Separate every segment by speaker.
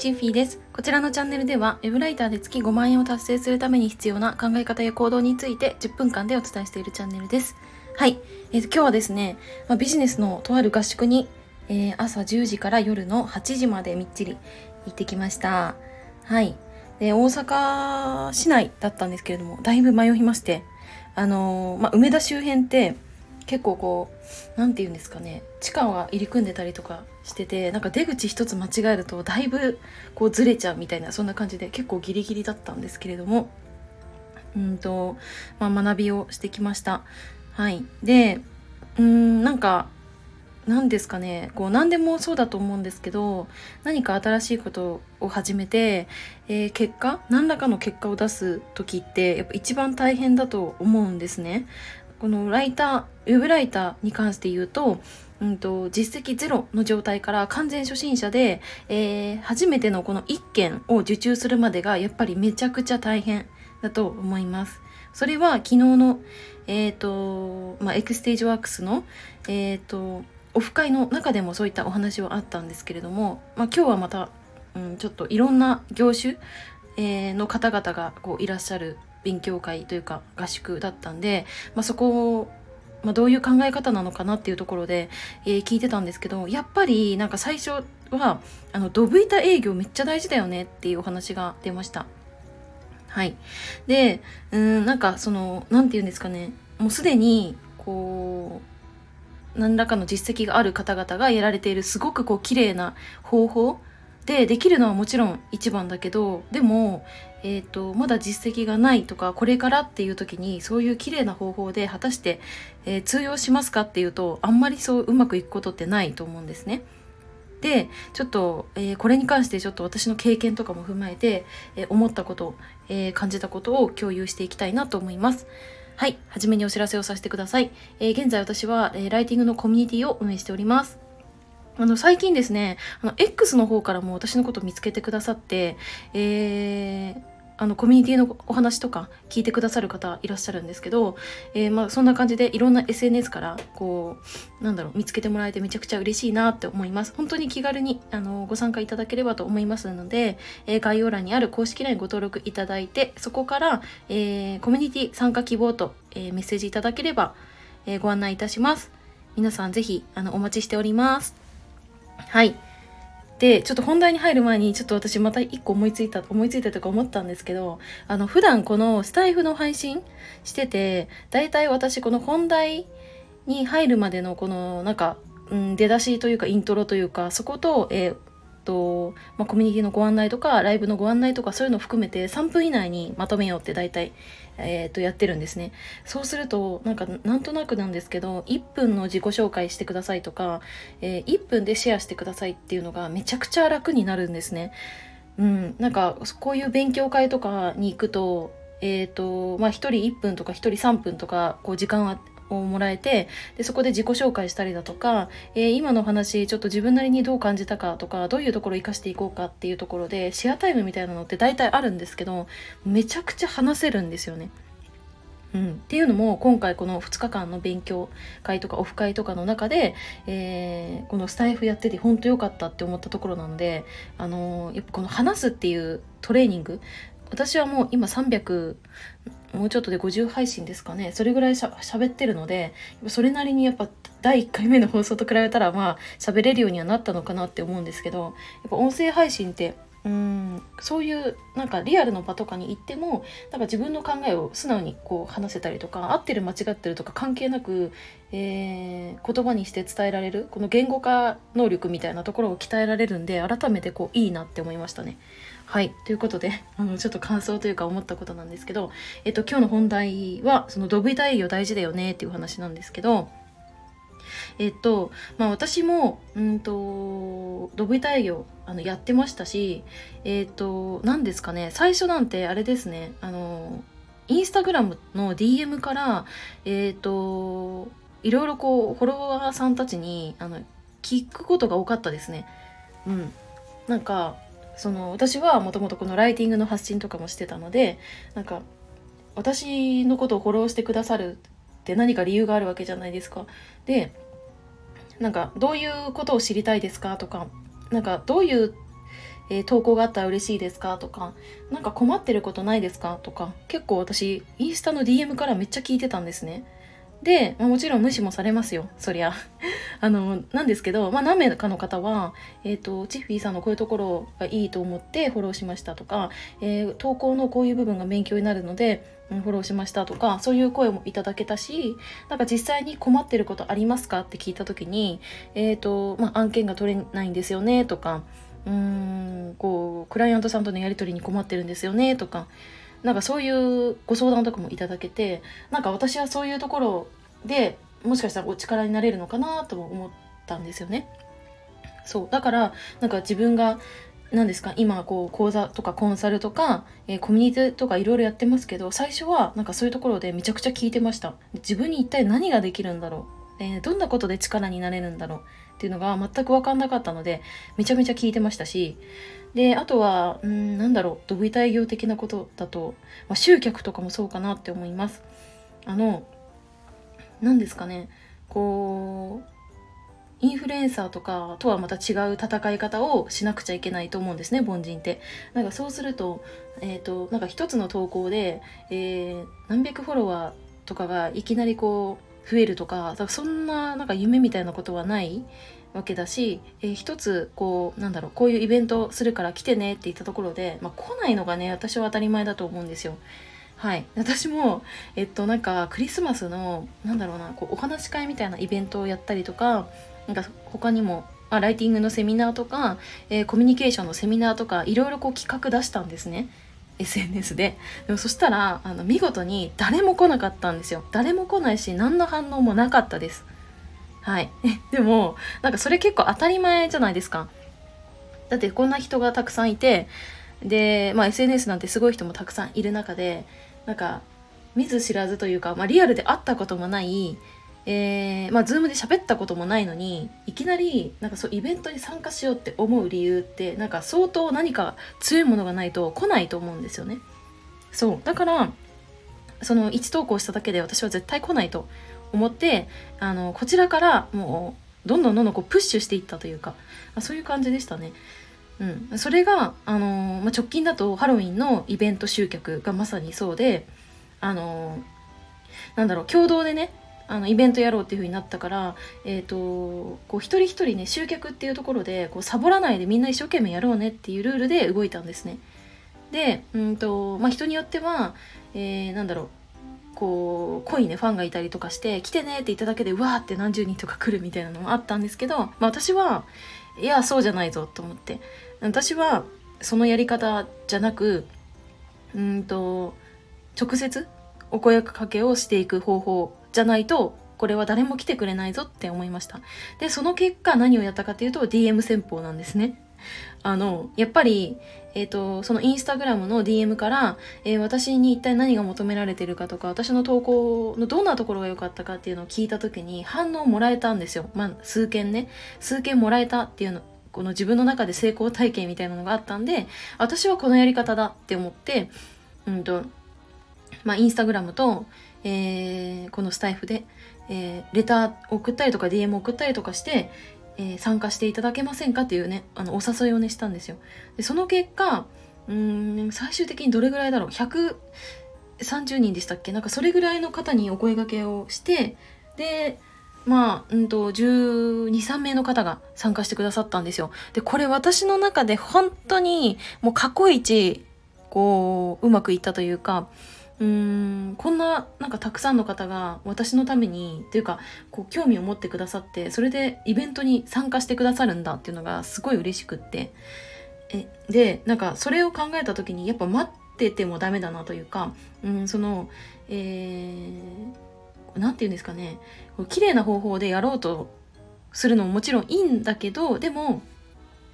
Speaker 1: チンフィーです。こちらのチャンネルでは、ウェブライターで月5万円を達成するために必要な考え方や行動について10分間でお伝えしているチャンネルです。はい。えー、と今日はですね、まあ、ビジネスのとある合宿に、えー、朝10時から夜の8時までみっちり行ってきました。はい。で、大阪市内だったんですけれども、だいぶ迷いまして、あのー、まあ、梅田周辺って、結構こう何て言うんですかね地下が入り組んでたりとかしててなんか出口一つ間違えるとだいぶこうずれちゃうみたいなそんな感じで結構ギリギリだったんですけれどもうんと、まあ、学びをしてきました。はい、でうんなんか何ですかねこう何でもそうだと思うんですけど何か新しいことを始めて、えー、結果何らかの結果を出す時ってやっぱ一番大変だと思うんですね。このライターウェブライターに関して言うと,、うんと、実績ゼロの状態から完全初心者で、えー、初めてのこの1件を受注するまでがやっぱりめちゃくちゃ大変だと思います。それは昨日の、えっ、ー、と、まあ、エクステージワークスの、えっ、ー、と、オフ会の中でもそういったお話はあったんですけれども、まあ、今日はまた、うん、ちょっといろんな業種、えー、の方々がこういらっしゃる勉強会というか合宿だったんで、まあ、そこを、まあ、どういう考え方なのかなっていうところで、えー、聞いてたんですけどやっぱりなんか最初はあのドブ板営業めっちゃ大事だよねっていうお話が出ました。はい。で、うん、なんかその、なんて言うんですかね、もうすでに、こう、何らかの実績がある方々がやられているすごくこう綺麗な方法でできるのはもちろん一番だけどでも、えーと、まだ実績がないとかこれからっていう時にそういう綺麗な方法で果たして、えー、通用しますかっていうとあんまりそううまくいくことってないと思うんですね。でちょっと、えー、これに関してちょっと私の経験とかも踏まえて、えー、思ったこと、え感じたことを共有していきたいなと思います。はい。はじめにお知らせをさせてください。え現在私は、えライティングのコミュニティを運営しております。あの、最近ですね、あの、X の方からも私のこと見つけてくださって、えー、あのコミュニティのお話とか聞いてくださる方いらっしゃるんですけど、えー、まあそんな感じでいろんな SNS からこうなんだろう見つけてもらえてめちゃくちゃ嬉しいなって思います。本当に気軽にあのご参加いただければと思いますので、えー、概要欄にある公式 LINE ご登録いただいてそこから、えー、コミュニティ参加希望と、えメッセージいただければ、えご案内いたします。皆さんぜひあのお待ちしております。はい。でちょっと本題に入る前にちょっと私また一個思いついた思いついたとか思ったんですけどあの普段このスタイフの配信してて大体私この本題に入るまでのこのなんか、うん、出だしというかイントロというかそこと、えーとまあ、コミュニティのご案内とかライブのご案内とかそういうのを含めて3分以内にまとめようって大体、えー、とやってるんですね。そうするとなんかなんとなくなんですけど1分の自己紹介してくださいとか、えー、1分でシェアしてくださいっていうのがめちゃくちゃ楽になるんですね。うん、なんかこういう勉強会とかに行くとえーとまあ、1人1分とか1人3分とかこう時間をもらえてでそこで自己紹介したりだとか、えー、今の話ちょっと自分なりにどう感じたかとかどういうところを生かしていこうかっていうところでシェアタイムみたいなのって大体あるんですけどめちゃくちゃ話せるんですよね。うん、っていうのも今回この2日間の勉強会とかオフ会とかの中で、えー、このスタイフやってて本当良かったって思ったところなので、あのー、やっぱこの話すっていうトレーニング私はもう今300もうちょっとで50配信ですかねそれぐらいしゃ喋ってるのでそれなりにやっぱ第1回目の放送と比べたらまあ喋れるようにはなったのかなって思うんですけどやっぱ音声配信ってうんそういうなんかリアルの場とかに行ってもなんか自分の考えを素直にこう話せたりとか合ってる間違ってるとか関係なく、えー、言葉にして伝えられるこの言語化能力みたいなところを鍛えられるんで改めてこういいなって思いましたね。はい。ということで、あの、ちょっと感想というか思ったことなんですけど、えっと、今日の本題は、そのドブ板営業大事だよねっていう話なんですけど、えっと、まあ私も、うんと、ドブ板営業、あの、やってましたし、えっと、何ですかね、最初なんてあれですね、あの、インスタグラムの DM から、えっと、いろいろこう、フォロワーさんたちに、あの、聞くことが多かったですね。うん。なんか、その私はもともとこのライティングの発信とかもしてたのでなんか私のことをフォローしてくださるって何か理由があるわけじゃないですか。でなんかどういうことを知りたいですかとかなんかどういう、えー、投稿があったら嬉しいですかとか、なんか困ってることないですかとか、結構私、インスタの DM からめっちゃ聞いてたんですね。で、まあ、もちろん無視もされますよ。そりゃ。あの、なんですけど、まあ、何名かの方は、え、ー、と、チッフィーさんのこういうところがいいと思ってフォローしましたとか、えー、投稿のこういう部分が勉強になるので、フォローしましたとか、そういう声もいただけたし、なんか実際に困ってることありますかって聞いた時に、え、ー、と、まあ、案件が取れないんですよねとか、うーん、こう、クライアントさんとのやり取りに困ってるんですよねとか、なんかそういうご相談とかもいただけてなんか私はそういうところでもしかしたらお力になれるのかなとも思ったんですよね。そうだからなんか自分が何ですか今こう講座とかコンサルとか、えー、コミュニティとかいろいろやってますけど最初はなんかそういうところでめちゃくちゃ聞いてました。自分に一体何ができるんだろう、えー、どんなことで力になれるんだろう。っていうのが全く分かんなかったのでめちゃめちゃ聞いてましたしであとはうんなんだろうドブ板営業的なことだと、まあ、集客とかもそうかなって思いますあの何ですかねこうインフルエンサーとかとはまた違う戦い方をしなくちゃいけないと思うんですね凡人って。なんかそうすると,、えーと、なんか一つの投稿で、えー、何百フォロワーとかがいきなりこう増えるとかかそんななんか夢みたいなことはないわけだし、えー、一つこうなんだろうこういうイベントするから来てねって言ったところで、まあ、来ないのがね私は当たり前だと思うんですよ。はい、私も、えっと、なんかクリスマスのなんだろうなこうお話し会みたいなイベントをやったりとかなんか他にもあライティングのセミナーとか、えー、コミュニケーションのセミナーとかいろいろこう企画出したんですね SNS で。でもそしたらあの見事に誰も来なかったんですよ。誰も来ないし何の反応もなかったです。はい。でもなんかそれ結構当たり前じゃないですか。だってこんな人がたくさんいてで、まあ、SNS なんてすごい人もたくさんいる中でなんか見ず知らずというか、まあ、リアルで会ったこともないえー、まあ、ズームで喋ったこともないのにいきなりなんかそうイベントに参加しようって思う理由ってなんか相当何か強いものがないと来ないと思うんですよね。そう。だからその1投稿しただけで私は絶対来ないと思ってあのこちらからもうどんどんどんどんこうプッシュしていったというかそういう感じでしたね。うん、それが、あの、まあ、直近だとハロウィンのイベント集客がまさにそうで、あの、なんだろう共同でねあのイベントやろうっていう風になったから、えーと、こう一人一人ね集客っていうところでこうサボらないでみんな一生懸命やろうねっていうルールで動いたんですね。で、うんとまあ、人によっては、えー、なんだろうこう濃いねファンがいたりとかして来てねって言っただけでうわーって何十人とか来るみたいなのもあったんですけど、まあ、私はいやそうじゃないぞと思って私はそのやり方じゃなくうんと直接お声かけをしていく方法じゃないとこれは誰も来てくれないぞって思いました。でその結果何をやったかっていうと DM 戦法なんですね。あのやっぱりえーと、そのインスタグラムの DM から、えー、私に一体何が求められてるかとか私の投稿のどんなところが良かったかっていうのを聞いた時に反応もらえたんですよ、まあ、数件ね。数件もらえたっていうのこの自分の中で成功体験みたいなのがあったんで私はこのやり方だって思ってうんとまあインスタグラムと、えー、このスタイフで、えー、レター送ったりとか DM 送ったりとかして、えー、参加していただけませんかっていうねあのお誘いをねしたんですよ。でその結果うん最終的にどれぐらいだろう。130人でしたっけ？なんかそれぐらいの方にお声がけをしてでまあ、うんと、12、3名の方が参加してくださったんですよ。で、これ私の中で本当にもう過去一、こう、うまくいったというか、うーん、こんな、なんかたくさんの方が私のために、というか、こう、興味を持ってくださって、それでイベントに参加してくださるんだっていうのがすごい嬉しくって、え、で、なんかそれを考えた時に、やっぱ待っててもダメだなというか、うん、その、えー、何て言うんですかね。こう綺麗な方法でやろうとするのももちろんいいんだけどでも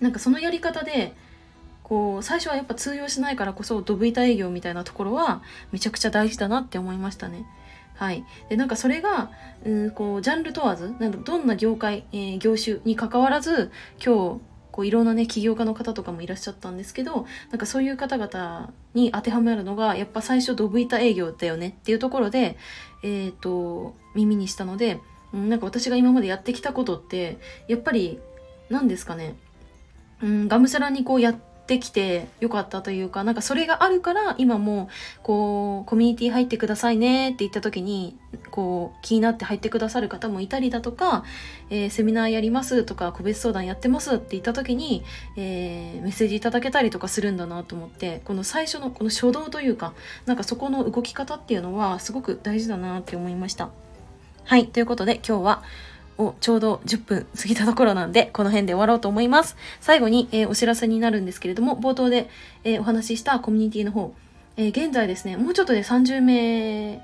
Speaker 1: なんかそのやり方でこう最初はやっぱ通用しないからこそドブ板営業みたいなところはめちゃくちゃ大事だなって思いましたね。はい、でなんかそれがうんこうジャンル問わずなんかどんな業界、えー、業種に関わらず今日こういろんなね起業家の方とかもいらっしゃったんですけどなんかそういう方々に当てはまるのがやっぱ最初ドブ板営業だよねっていうところでえっ、ー、と耳にしたのでなんか私が今までやってきたことってやっぱり何ですかねうんがむしゃらにこうやってできてよかったというか、なんかそれがあるから今もこうコミュニティ入ってくださいねって言った時にこう気になって入ってくださる方もいたりだとか、えー、セミナーやりますとか個別相談やってますって言った時に、えー、メッセージいただけたりとかするんだなと思ってこの最初のこの初動というかなんかそこの動き方っていうのはすごく大事だなって思いました。はいということで今日はをちょうど10分過ぎたところなんで、この辺で終わろうと思います。最後に、えー、お知らせになるんですけれども、冒頭で、えー、お話ししたコミュニティの方、えー、現在ですね、もうちょっとで30名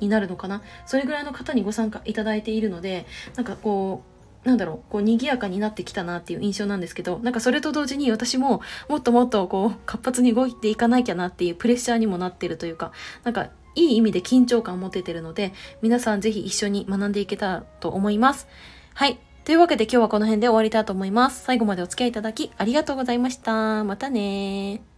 Speaker 1: になるのかなそれぐらいの方にご参加いただいているので、なんかこう、なんだろう、こう、賑やかになってきたなっていう印象なんですけど、なんかそれと同時に私も、もっともっとこう、活発に動いていかなきゃなっていうプレッシャーにもなってるというか、なんか、いい意味で緊張感を持ててるので、皆さんぜひ一緒に学んでいけたらと思います。はい。というわけで今日はこの辺で終わりたいと思います。最後までお付き合いいただきありがとうございました。またね